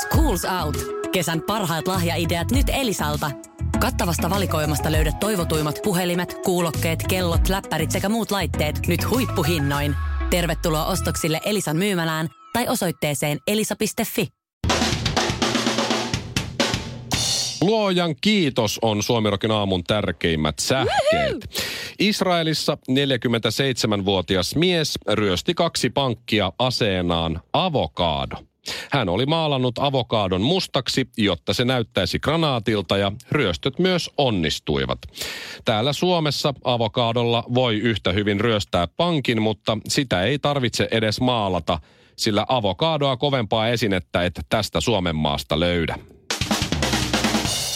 Schools Out. Kesän parhaat lahjaideat nyt Elisalta. Kattavasta valikoimasta löydät toivotuimmat puhelimet, kuulokkeet, kellot, läppärit sekä muut laitteet nyt huippuhinnoin. Tervetuloa ostoksille Elisan myymälään tai osoitteeseen elisa.fi. Luojan kiitos on Suomirokin aamun tärkeimmät sähkeet. Israelissa 47-vuotias mies ryösti kaksi pankkia aseenaan avokaado. Hän oli maalannut avokaadon mustaksi, jotta se näyttäisi granaatilta ja ryöstöt myös onnistuivat. Täällä Suomessa avokaadolla voi yhtä hyvin ryöstää pankin, mutta sitä ei tarvitse edes maalata, sillä avokaadoa kovempaa esinettä et tästä Suomen maasta löydä.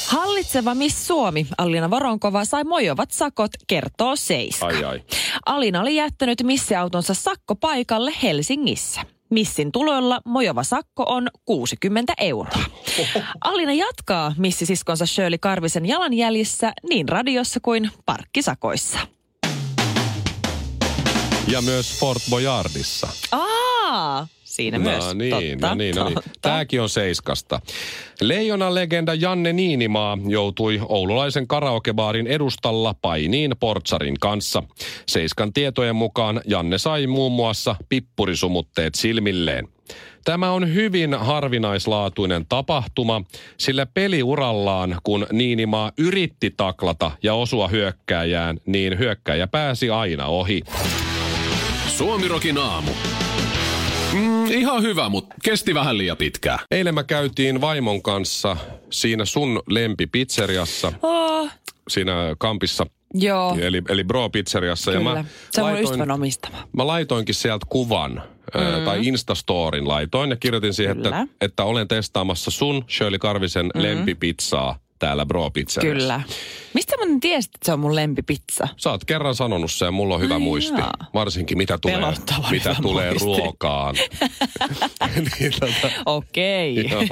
Hallitseva Miss Suomi, Alina Voronkova, sai mojovat sakot, kertoo Seiska. Ai ai. Alina oli jättänyt missiautonsa sakkopaikalle Helsingissä. Missin tuloilla mojova sakko on 60 euroa. Alina jatkaa missisiskonsa Shirley Karvisen jalanjäljissä niin radiossa kuin parkkisakoissa. Ja myös Fort Boyardissa. Aa, siinä myös. No niin, totta, no niin, no niin. totta. Tämäkin on Seiskasta. Leijonan legenda Janne Niinimaa joutui oululaisen karaokebaarin edustalla painiin portsarin kanssa. Seiskan tietojen mukaan Janne sai muun muassa pippurisumutteet silmilleen. Tämä on hyvin harvinaislaatuinen tapahtuma, sillä peliurallaan, kun Niinimaa yritti taklata ja osua hyökkääjään, niin hyökkäjä pääsi aina ohi. Suomirokin aamu. Mm, ihan hyvä, mutta kesti vähän liian pitkään. Eilen mä käytiin vaimon kanssa siinä sun lempipizzeriassa, Oh, siinä kampissa, joo, eli, eli Bro pizzeriassa. kyllä. Ja mä Se on laitoin, ystävän omistama. mä laitoinkin sieltä kuvan, mm. tai Instastorin laitoin ja kirjoitin siihen, että, että olen testaamassa sun Shirley Karvisen mm. lempipizzaa täällä Bro pizzeriassa. Kyllä. Mistä mä tiesit, että se on mun lempipizza? Sä oot kerran sanonut sen ja mulla on hyvä Ai muisti. jaa. Varsinkin mitä tulee, Pelottava mitä tulee muisti. ruokaan. niin, tota, Okei. Joo,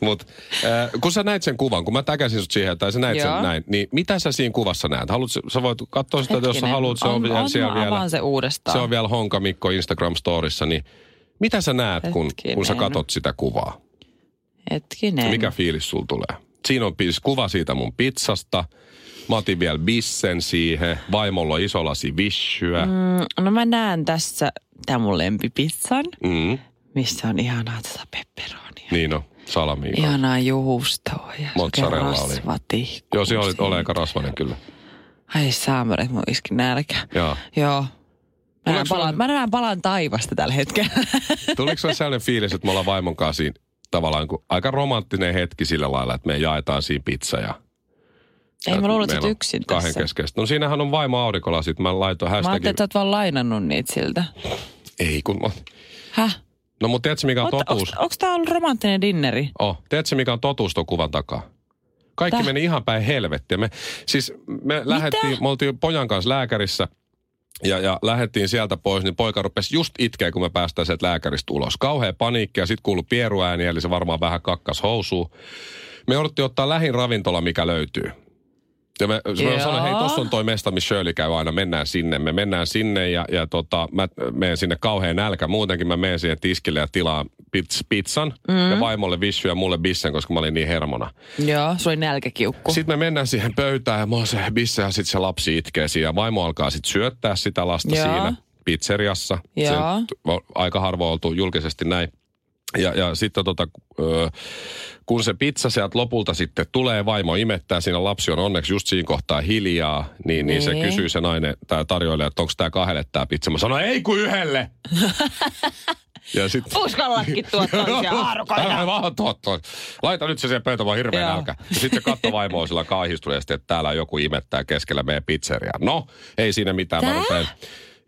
mutta äh, kun sä näit sen kuvan, kun mä täkäsin sut siihen, tai sä näit Joo. sen näin, niin mitä sä siinä kuvassa näet? Haluat, sä voit katsoa sitä, jos sä Hetkinen, haluat, se on, on- vielä on, siellä vielä. se uudestaan. Se on vielä Honka Mikko Instagram-storissa, niin mitä sä näet, kun, kun sä Hetkinen. katot sitä kuvaa? Hetkinen. Mikä fiilis sul tulee? Siinä on siis kuva siitä mun pizzasta. Mä otin vielä bissen siihen. Vaimolla on iso lasi vissyä. Mm. No mä näen tässä tämän mun lempipizzan, Mm. missä on ihanaa tätä pepperonia. Niin on, salamiin. Ihanaa juustoa ja Mozzarella oli. Joo, siinä oli ole aika rasvainen kyllä. Ai saamari, mun iski nälkä. Joo. Joo. Mä näen, palan, sulle- mä näen palan taivasta tällä hetkellä. Tuliko sulle sellainen fiilis, että me ollaan vaimon kanssa siinä tavallaan kuin aika romanttinen hetki sillä lailla, että me jaetaan siinä pizza ja... Ei mä luulen, että yksin Kahden tässä. keskeistä. No siinähän on vaimo aurinkolasit. Mä laitoin Mä ajattelin, hashtagin... että sä oot vaan lainannut niitä siltä. Ei kun... Mä... Häh? No mutta tiedätkö mikä on Onko totuus? tää ollut romanttinen dinneri? Oh, tiedätkö mikä on totuus tuon kuvan takaa? Kaikki Täh? meni ihan päin helvettiä. Me, siis me lähdettiin, me oltiin pojan kanssa lääkärissä ja, ja lähdettiin sieltä pois, niin poika rupesi just itkeä, kun me päästään sieltä lääkäristä ulos. Kauhea paniikki ja sitten kuului pieruääni, eli se varmaan vähän kakkas housuun. Me jouduttiin ottaa lähin ravintola, mikä löytyy. Ja me, me Joo. sanoin, hei, tossa on toi mesta, missä Shirley käy aina, mennään sinne. Me mennään sinne ja, ja tota, mä menen sinne kauhean nälkä. Muutenkin mä menen siihen tiskille ja tilaan pizz, pizzan mm. ja vaimolle vishy ja mulle bissen, koska mä olin niin hermona. Joo, se oli nälkäkiukku. Sitten me mennään siihen pöytään ja mulla se bisse ja sitten se lapsi itkee siinä. Ja vaimo alkaa sitten syöttää sitä lasta Joo. siinä pizzeriassa. Joo. Se on aika harvoin oltu julkisesti näin. Ja, ja sitten tota, kun se pizza sieltä lopulta sitten tulee, vaimo imettää, siinä lapsi on onneksi just siinä kohtaa hiljaa, niin, niin se Niin. kysyy se nainen, tämä tarjoilija, että onko tämä kahdelle tämä pizza. Mä sanoin, ei kun yhdelle. ja sitten Uskallakin tuottaa haarukoita. Vaan. Laita nyt se siihen pöytä, vaan hirveä Joo. nälkä. Ja sitten se katto vaimoa sillä kaahistuneesti, että täällä joku imettää keskellä meidän pizzeriaa. No, ei siinä mitään. Mä Tää? rupean,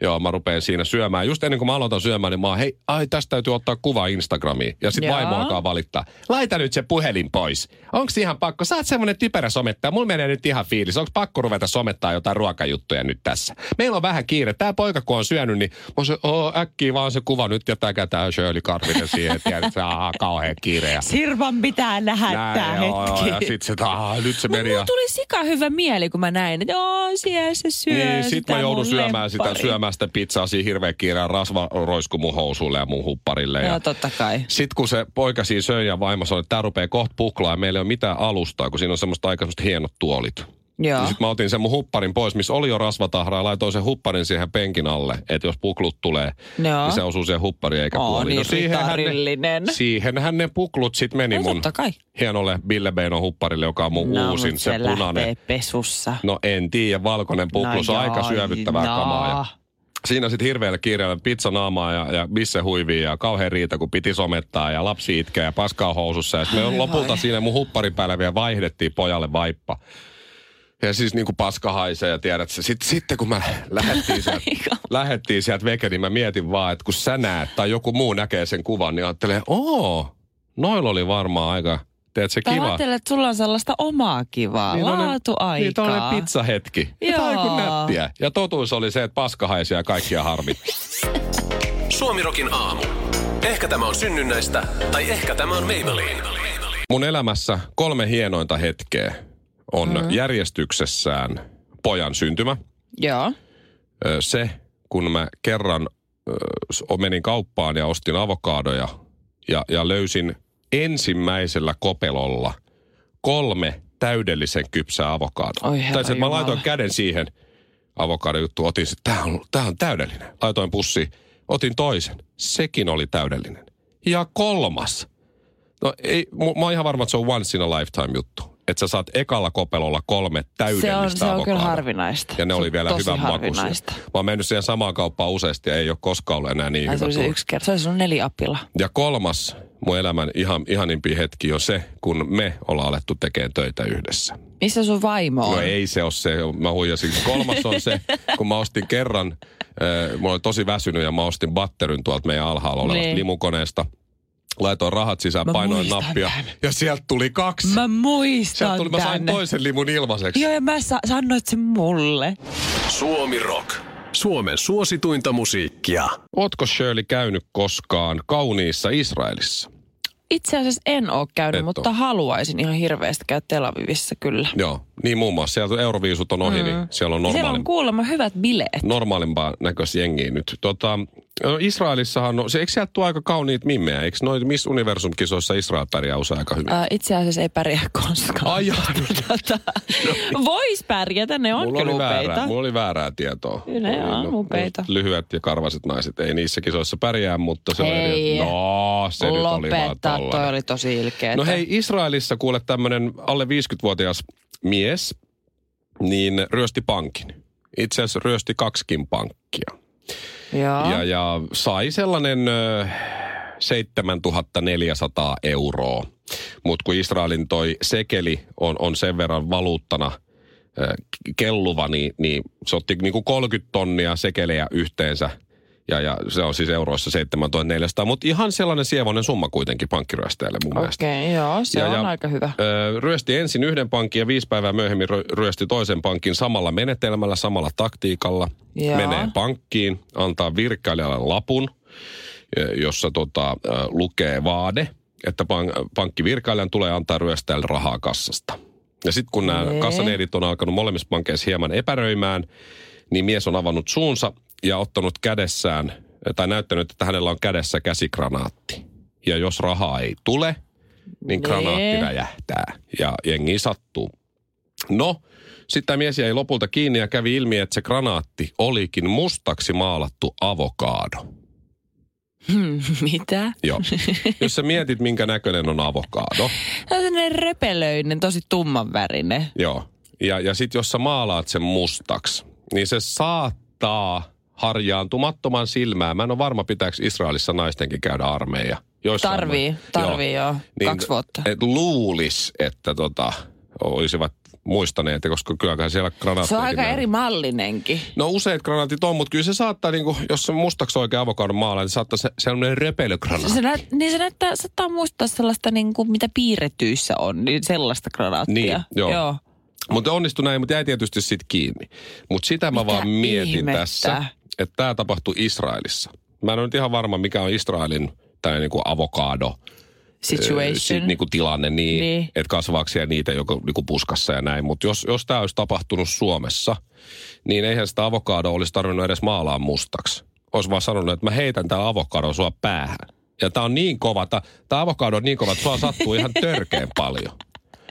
joo, mä rupean siinä syömään. Just ennen kuin mä aloitan syömään, niin mä oon, hei, ai tästä täytyy ottaa kuva Instagramiin. Ja sitten vaimo alkaa valittaa. Laita nyt se puhelin pois. Onks ihan pakko? Sä oot semmonen typerä somettaja. Mulla menee nyt ihan fiilis. Onks pakko ruveta somettaa jotain ruokajuttuja nyt tässä? Meillä on vähän kiire. Tää poika kun on syönyt, niin mä se, oo, äkkiä vaan se kuva nyt ja täkätään Shirley Karvinen siihen. Tiedät, että aha, kauhean kiire. Sirvan pitää lähettää näin, joo, joo, hetki. ja sit se, ah, nyt se meni. mulla tuli sika hyvä mieli, kun mä näin, että joo, siellä se syö niin, sit sitä mä joudun syömään sitä, lempparia. syömään syömään sitä pizzaa siinä hirveä kiireen rasva roisku mun housuille ja mun hupparille. Joo, Ja totta kai. sitten kun se poika siinä söi ja vaimo sanoi, että tämä rupeaa kohta puklaa ja meillä ei ole mitään alustaa, kun siinä on semmoista aika semmoista hienot tuolit. Joo. Sitten mä otin sen mun hupparin pois, missä oli jo rasvatahraa, ja laitoin sen hupparin siihen penkin alle, että jos puklut tulee, Joo. niin se osuu siihen huppariin eikä Oo, puoliin. niin siihenhän ritarillinen. ne, siihenhän ne puklut sitten meni No, mun kai. hienolle Bille Beinon hupparille, joka on mun no, uusin, se, se punainen. pesussa. No en tiedä, valkoinen puklu, se on aika syövyttävää no. kamaa. Ja siinä sitten hirveällä kiireellä pizza naamaa ja, ja bisse huivia ja kauhean riita, kun piti somettaa ja lapsi itkee ja paskaa housussa. Ja me lopulta vai. siinä mun hupparin päällä vielä vaihdettiin pojalle vaippa. Ja siis niin kuin paska haisee ja tiedät se. Sitten, sitten kun mä lähettiin sieltä, lähettiin sieltä veke, niin mä mietin vaan, että kun sä näet tai joku muu näkee sen kuvan, niin ajattelee, oo, noilla oli varmaan aika, teet se Tai kiva. ajattelen, että sulla on sellaista omaa kivaa, Niin tollanen- laatuaikaa. Niin tällainen pizzahetki. Ja tää on Joo. nättiä. Ja totuus oli se, että paska haisi ja kaikkia harmi. Suomirokin aamu. Ehkä tämä on synnynnäistä, tai ehkä tämä on Maybelline. Mun elämässä kolme hienointa hetkeä on mm. järjestyksessään pojan syntymä. Joo. Se, kun mä kerran menin kauppaan ja ostin avokaadoja ja, ja löysin ensimmäisellä kopelolla kolme täydellisen kypsää herra tai että mä laitoin käden siihen avokadojuttu, otin se, tää on, tää on täydellinen. Laitoin pussi, otin toisen, sekin oli täydellinen. Ja kolmas, no ei, mä oon ihan varma, että se on once in a lifetime juttu. Että sä saat ekalla kopelolla kolme täydellistä Se on, se on kyllä harvinaista. Ja ne Se oli vielä hyvän makuisia. Mä oon mennyt siihen samaan kauppaan useasti ja ei ole koskaan ollut enää niin se hyvä oli se yksi kerta. Se oli sun neliapilla. Ja kolmas mun elämän ihan, ihanimpi hetki on se, kun me ollaan alettu tekemään töitä yhdessä. Missä sun vaimo on? No ei se ole se, mä huijasin. Kolmas on se, kun mä ostin kerran, äh, mulla oli tosi väsynyt ja mä ostin batterin tuolta meidän alhaalla olevasta Niin. limukoneesta. Laitoin rahat sisään, Mä painoin nappia tän. ja sieltä tuli kaksi. Mä muistan sieltä tuli, mä sain tänne. toisen limun ilmaiseksi. Joo, ja mä sa- sanoit sen mulle. Suomi Rock. Suomen suosituinta musiikkia. Ootko Shirley käynyt koskaan kauniissa Israelissa? Itse asiassa en ole käynyt, Et mutta haluaisin ihan hirveästi käydä Tel Avivissa kyllä. Joo, niin muun muassa. Sieltä Euroviisut on ohi, mm. niin siellä on Siellä normaali, on kuulemma hyvät bileet. normaalimpaa näköistä jengiä nyt. Tota, no Israelissahan, on, se, eikö sieltä tule aika kauniit mimmejä? Eikö noin Miss Universum-kisoissa Israel pärjää usein aika hyvin? Ää, itse asiassa ei pärjää koskaan. Ai jaa, no tota, Vois pärjätä, ne on Mulla kyllä oli, väärää, upeita. mulla oli väärää tietoa. Kyllä ne Oli, on upeita. Lyhyet ja karvaset naiset ei niissä kisoissa pärjää, mutta se Hei. oli... No, se nyt oli vaan toi oli tosi ilkeä. No hei, Israelissa kuule tämmönen alle 50-vuotias mies, niin ryösti pankin. Itse asiassa ryösti kaksikin pankkia. Joo. Ja, ja sai sellainen ö, 7400 euroa. Mutta kun Israelin toi sekeli on, on sen verran valuuttana kelluva, niin, niin se otti niinku 30 tonnia sekelejä yhteensä. Ja, ja se on siis euroissa 7400, mutta ihan sellainen sievoinen summa kuitenkin pankkiryöstäjälle mun mielestä. Okei, okay, joo, se Ja- on ja- aika hyvä. Ö, ryösti ensin yhden pankin ja viisi päivää myöhemmin ry- ryösti toisen pankin samalla menetelmällä, samalla taktiikalla. Joo. Menee pankkiin, antaa virkailijalle lapun, jossa tota, lukee vaade, että pank- pankkivirkailijan tulee antaa ryöstäjälle rahaa kassasta. Ja sitten kun nämä kassaneidit on alkanut molemmissa pankeissa hieman epäröimään, niin mies on avannut suunsa ja ottanut kädessään, tai näyttänyt, että hänellä on kädessä käsikranaatti. Ja jos rahaa ei tule, niin granaatti räjähtää ja jengi sattuu. No, sitten tämä mies jäi lopulta kiinni ja kävi ilmi, että se granaatti olikin mustaksi maalattu avokaado. Hmm, Mitä? Joo. Jos sä mietit, minkä näköinen on avokaado, Se on sellainen repelöinen, tosi tummanvärinen. joo. Ja, ja sitten jos sä maalaat sen mustaksi, niin se saattaa harjaantumattoman silmää. Mä en ole varma, pitääkö Israelissa naistenkin käydä armeija. Joissain Tarvii, ma- tarvii joo. Kaksi vuotta. Et luulis, että tota, olisivat muistaneet, koska kyllähän siellä granaatteja. Se on aika eri mallinenkin. No useat granaatit on, mutta kyllä se saattaa, niinku, jos se mustaksi oikein avokadon maala, niin saattaa se sellainen repelygranaatti. Se, näyt, niin se näyttää, saattaa muistaa sellaista niin kuin, mitä piirretyissä on, niin sellaista granaattia. Niin, joo. joo. Mutta onnistui näin, mutta jäi tietysti sitten kiinni. Mutta sitä mä Mitä vaan mietin ihmettä? tässä, että tämä tapahtui Israelissa. Mä en ole nyt ihan varma, mikä on Israelin tämä niinku avokado Situation. si, niinku tilanne niin, Niin. niin. että kasvaako siellä niitä joko niinku puskassa ja näin. Mutta jos, jos tämä olisi tapahtunut Suomessa, niin eihän sitä avokadoa olisi tarvinnut edes maalaa mustaksi. Olisi vaan sanonut, että mä heitän tää avokadon sua päähän. Ja tää on niin kova, tämä avokado on niin kova, että sua sattuu ihan törkeen paljon.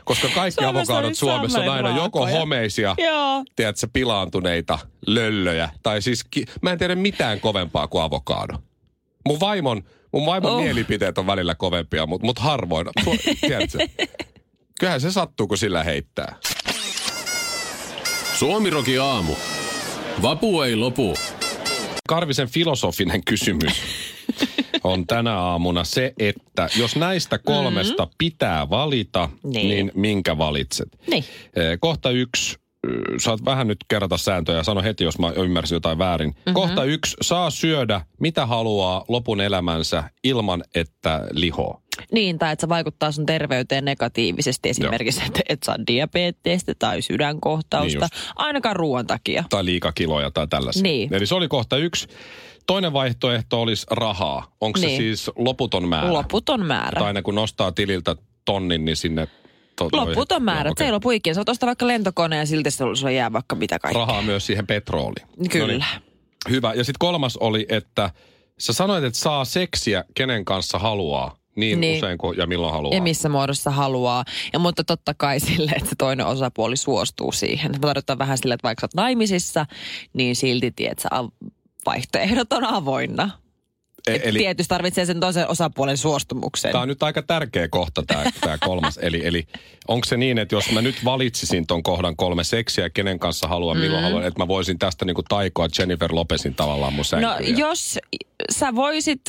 Koska kaikki Suomessa avokadot Suomessa on aina joko homeisia, Joo. tiedätkö, pilaantuneita löllöjä. Tai siis, ki- mä en tiedä mitään kovempaa kuin avokado. Mun vaimon, mun vaimon Oh. oh. mielipiteet on välillä kovempia, mutta mut harvoin. Su, tiedätkö? Kyllähän se sattuu, kun sillä heittää. Suomiroki aamu. Vapu ei lopu. Karvisen filosofinen kysymys on tänä aamuna se, että jos näistä kolmesta mm-hmm. pitää valita, Niin. niin. minkä valitset? Niin. Kohta yksi, saat vähän nyt kerrata sääntöjä ja sano heti, jos mä ymmärsin jotain väärin. Mm-hmm. Kohta yksi, saa syödä mitä haluaa lopun elämänsä ilman, että lihoo. Niin, tai että se vaikuttaa sun terveyteen negatiivisesti. Esimerkiksi, että et saa diabetestä tai sydänkohtausta. Niin ainakaan ruoan takia. Tai liikakiloja tai tällaisia. Niin. Eli se oli kohta yksi. Toinen vaihtoehto olisi rahaa. Onko se Niin. siis loputon määrä? Loputon määrä. Tai aina kun nostaa tililtä tonnin, niin sinne... To, Loputon määrä. Joo, Se ei lopu ikinä. Sä ostaa vaikka lentokoneen ja silti sulla jää vaikka mitä kaikkea. Rahaa myös siihen petrooliin. Kyllä. No niin, hyvä. Ja sitten kolmas oli, että sä sanoit, että saa seksiä kenen kanssa haluaa. Niin, Niin. usein kuin ja milloin haluaa. Ja missä muodossa haluaa. Ja mutta totta kai sille, että se toinen osapuoli suostuu siihen. Mä tarkoitan vähän sille, että vaikka sä oot naimisissa, niin silti tiedät, sä vaihtoehdot on avoinna. E- Eli... Tietysti tarvitsee sen toisen osapuolen suostumuksen. tämä on nyt aika tärkeä kohta tämä, tämä kolmas. Eli, eli onko se niin, että jos mä nyt valitsisin ton kohdan kolme seksiä, kenen kanssa haluan, milloin mm. haluan, että mä voisin tästä niinku taikoa Jennifer Lopezin tavallaan mun No jos sä voisit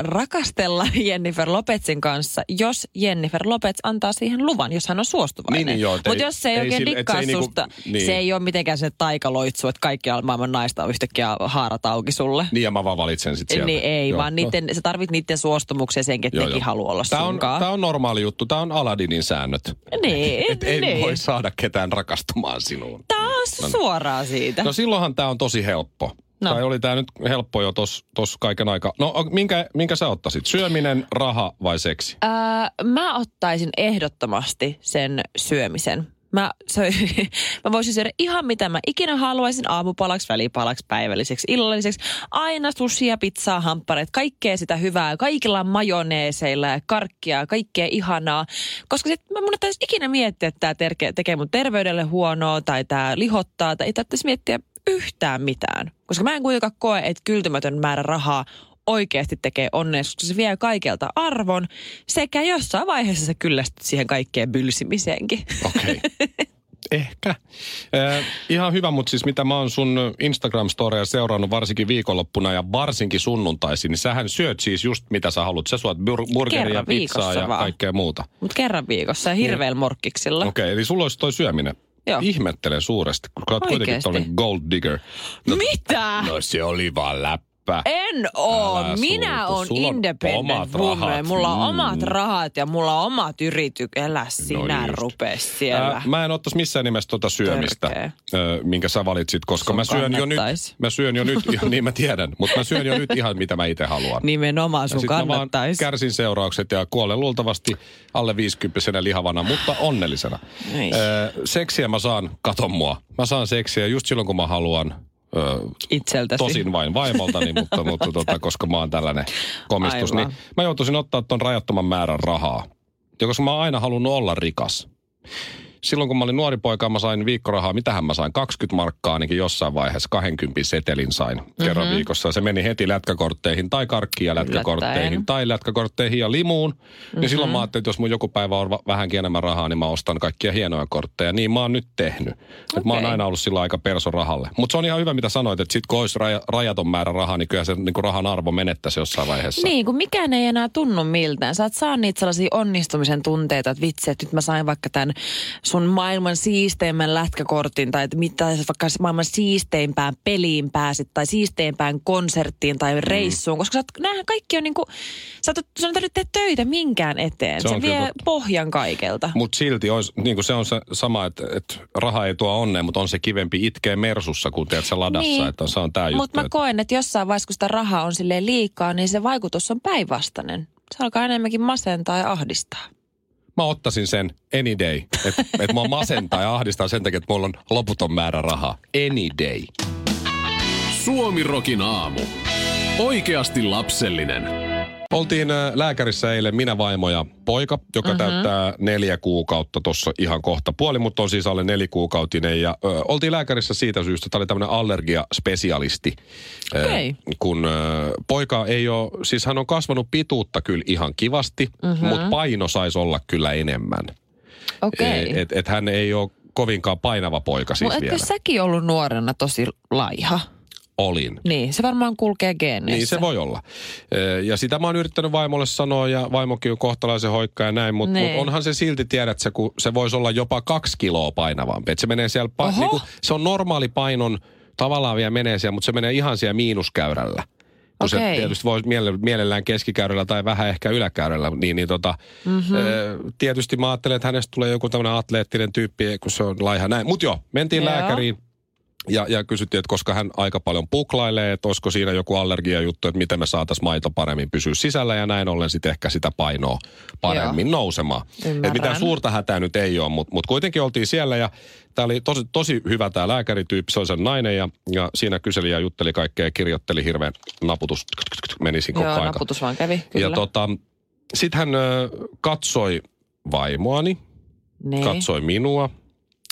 rakastella Jennifer Lopezin kanssa, jos Jennifer Lopez antaa siihen luvan, jos hän on suostuvainen. Niin, niin joo, et Mutta ei- jos se ei, ei oikein et se dikkaa ei niinku- niin. se ei ole mitenkään se taikaloitsu, että kaikki maailman naista on yhtäkkiä haarat auki sulle. Niin ja mä vaan valitsen sitten sieltä. Niin ei, Joo, vaan niiden, sä tarvit niiden suostumuksen senkin, että nekin haluaa olla Tää on, tää on normaali juttu. Tämä on Aladinin säännöt. Niin, Et ei niin. voi saada ketään rakastumaan sinuun. Taas suoraan siitä. No silloinhan tämä on tosi helppo. No. Tai oli tämä nyt helppo jo tos kaiken aikaa. No minkä, minkä sä ottaisit? Syöminen, raha vai seksi? Ää, mä ottaisin ehdottomasti sen syömisen. Mä, söi, mä voisin syödä ihan mitä mä ikinä haluaisin aamupalaksi, välipalaksi, päivälliseksi, illalliseksi. Aina sushia, pizzaa, hamppareita, kaikkea sitä hyvää. Kaikilla majoneeseilla ja karkkia, kaikkea ihanaa. Koska sit mä mun ikinä miettiä, että tämä tekee mun terveydelle huonoa tai tämä lihottaa. Tai ei tarvitsisi miettiä yhtään mitään. Koska mä en kuitenkaan koe, että kyltymätön määrä rahaa oikeasti tekee onnea, koska se vie kaikelta arvon sekä jossain vaiheessa se kyllästyt siihen kaikkeen bylsimiseenkin. Okei. Okay. Ehkä. Äh, ihan hyvä, mutta siis mitä mä oon sun Instagram-storeja seurannut varsinkin viikonloppuna ja varsinkin sunnuntaisin, niin sähän syöt siis just mitä sä haluat. Sä suot bur- burgeria, pizzaa ja vaan. kaikkea muuta. Mutta kerran viikossa ja hirveällä morkkiksilla. Okei, okay, eli sulla olisi toi syöminen. Joo. Ihmettelen suuresti, kun oot kuitenkin tollanen gold digger. Mitä? No se oli vaan läppä. En oo. Älä Minä suutu. on Sulla on independent woman. Mulla on Mm. omat rahat ja mulla on omat yritykset. Elä sinä just. rupee siellä. Ää, mä en ottaisi missään nimessä tuota syömistä, Törkeä. ö, minkä sä valitsit, koska Sun mä syön jo nyt, mä syön jo nyt, ja niin mä tiedän, mutta mä syön jo nyt ihan mitä mä itse haluan. Nimenomaan sun kannattaisi. kärsin seuraukset ja kuolen luultavasti alle 50 lihavana, mutta onnellisena. Ö, seksiä mä saan, katon mua. Mä saan seksiä just silloin, kun mä haluan. Ö, Itseltäsi. Tosin vain vaimoltani, mutta, mutta tota, koska mä oon tällainen komistus, Aivan. niin mä joutuisin ottaa ton rajattoman määrän rahaa. Ja koska mä oon aina halunnut olla rikas. Silloin kun mä olin nuori poika, mä sain viikkorahaa, mitähän mä sain, 20 markkaa ainakin jossain vaiheessa, 20 setelin sain mm-hmm. kerran viikossa. Ja se meni heti lätkäkortteihin tai karkkiin ja lätkäkortteihin Yllättäen. tai lätkäkortteihin ja limuun. Mm-hmm. Niin silloin mä ajattelin, että jos mun joku päivä on vähänkin enemmän rahaa, niin mä ostan kaikkia hienoja kortteja. Niin mä oon nyt tehnyt. Okay. Mä oon aina ollut sillä aika perso rahalle. Mutta se on ihan hyvä, mitä sanoit, että sit kun olisi raja, rajaton määrä rahaa, niin kyllä se niin kuin rahan arvo menettäisi jossain vaiheessa. Niin, kun mikään ei enää tunnu miltään. Sä oot saa niitä sellaisia onnistumisen tunteita, että vitsi, että nyt mä sain vaikka tämän sun maailman siisteimmän lätkäkortin, tai että mitä sä vaikka maailman siisteimpään peliin pääsit, tai siisteimpään konserttiin tai reissuun, koska sä oot, näähän kaikki on niinku, sä oot, sun ei tarvitse tehdä töitä minkään eteen. Se Se, on vie totta. pohjan kaikelta. Mutta silti olisi, niin kuin se on se sama, että, että raha ei tuo onnea, mutta on se kivempi itkeä mersussa, kun teet se ladassa, Niin. että se on tämä juttu. Mutta mä että- koen, että jossain vaiheessa, kun sitä rahaa on silleen liikaa, niin se vaikutus on päinvastainen. Se alkaa enemmänkin masentaa ja ahdistaa. Mä ottaisin sen any day. Että et mua masentaa ja ahdistaa sen takia, että mulla on loputon määrä rahaa. Any day. Suomirokin aamu. Oikeasti lapsellinen. Oltiin äh, lääkärissä eilen minä, vaimo ja poika, joka mm-hmm. täyttää neljä kuukautta tuossa ihan kohta puoli, mutta on siis alle nelikuukautinen. Ja ö, oltiin lääkärissä siitä syystä, että oli tämmöinen allergiaspesialisti. Okei. Ö, kun ö, poika ei ole, siis hän on kasvanut pituutta kyllä ihan kivasti, mm-hmm. mutta paino saisi olla kyllä enemmän. Okei. E, Et, et hän ei ole kovinkaan painava poika siis Mutta vielä. säkin ollut nuorena tosi laiha? Olin. Niin, se varmaan kulkee geeneissä. Niin se voi olla. Ja sitä mä oon yrittänyt vaimolle sanoa ja vaimokin on kohtalaisen hoikka ja näin, mutta Niin. mut onhan se silti, tiedät kun se voisi olla jopa kaksi kiloa painavampi. Et se menee siellä, pa- niinku, se on normaali painon, tavallaan vielä menee siellä, mutta se menee ihan siellä miinuskäyrällä. Kun se Okei. tietysti voi miele- mielellään keskikäyrällä tai vähän ehkä yläkäyrällä, niin, niin tota, Mhm. mm-hmm. ö, tietysti mä ajattelen, että hänestä tulee joku tämmöinen atleettinen tyyppi, kun se on laiha näin. Mutta joo, mentiin Joo. lääkäriin. Ja, ja kysyttiin, että koska hän aika paljon puklailee, että olisiko siinä joku allergiajuttu, että miten me saataisiin maito paremmin pysyä sisällä ja näin ollen sitten ehkä sitä painoa paremmin Joo. nousemaan. Ymmärrän. Et mitään suurta hätää nyt ei ole, mutta mut kuitenkin oltiin siellä ja tämä oli tosi, tosi hyvä tämä lääkärityyppi, se oli sen nainen ja, ja siinä kyseli ja jutteli kaikkea ja kirjoitteli hirveän naputus, meni siinä koko Joo, aika. naputus vaan kävi, kyllä. Ja tota, sitten hän ö, katsoi vaimoani, niin. katsoi minua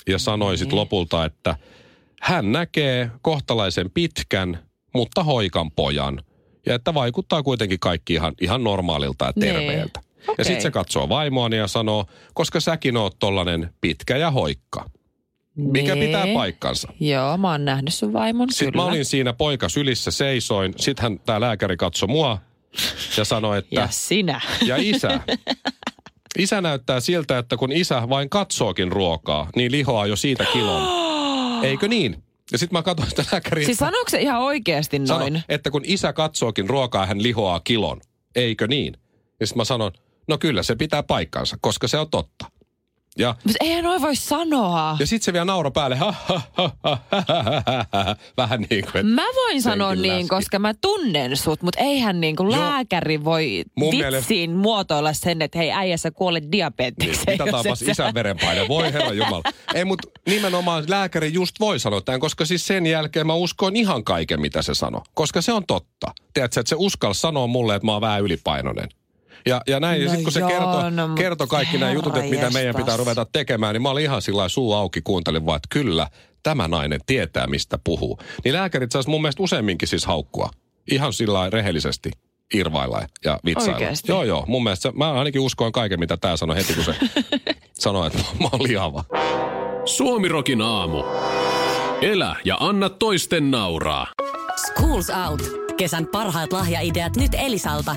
ja sanoi sitten lopulta, että hän näkee kohtalaisen pitkän, mutta hoikan pojan. Ja että vaikuttaa kuitenkin kaikki ihan, ihan normaalilta ja Niin. terveeltä. Ja Okei. sitten se katsoo vaimoani ja sanoo, koska säkin oot tollanen pitkä ja hoikka. Mikä Niin. pitää paikkansa. Joo, mä oon nähnyt sun vaimon, Sitten kyllä. mä olin siinä poika sylissä seisoin. Sitten hän, tämä lääkäri katsoi mua ja sanoi, että... Ja sinä. Ja isä. Isä näyttää siltä, että kun isä vain katsookin ruokaa, niin lihoaa jo siitä kilon. Eikö niin? Ja sitten mä katsoin sitä lääkäriä. Siis sanoiko se ihan oikeasti sano, noin? että kun isä katsookin ruokaa, hän lihoaa kilon. Eikö niin? Ja sitten mä sanon, no kyllä se pitää paikkansa, koska se on totta. Ja, Mutta eihän noin voi sanoa. ja sitten se vielä nauro päälle. Ha, ha, ha, ha, ha, ha, ha, ha. Vähän niin kuin, Mä voin sanoa niin, läski. koska mä tunnen sut, mutta eihän niin kuin Joo. lääkäri voi Mun vitsiin muotoilla sen, että hei äijä sä kuolet diabetekseen. Niin, jos et sä- isän verenpaine. Voi herra jumala. Ei, mutta nimenomaan lääkäri just voi sanoa tämän, koska siis sen jälkeen mä uskoin ihan kaiken, mitä se sanoi. Koska se on totta. Tiedätkö, että se uskal sanoa mulle, että mä oon vähän ylipainoinen. Ja, ja näin, ja No sitten kun se joo, kertoi, no mut kertoi kaikki nämä jutut, että mitä meidän pitää ruveta tekemään, niin mä olin ihan sillä suu auki, kuuntelin vaan, että kyllä, tämä nainen tietää, mistä puhuu. Niin lääkärit saisi mun mielestä useamminkin siis haukkua. Ihan sillä rehellisesti irvailla ja vitsailla. Oikeesti? Joo, joo. Mun mielestä se, mä ainakin uskoin kaiken, mitä tämä sanoi heti, kun se sanoi, että mä oon lihava. Suomirokin aamu. Elä ja anna toisten nauraa. Schools Out. Kesän parhaat lahjaideat nyt Elisalta.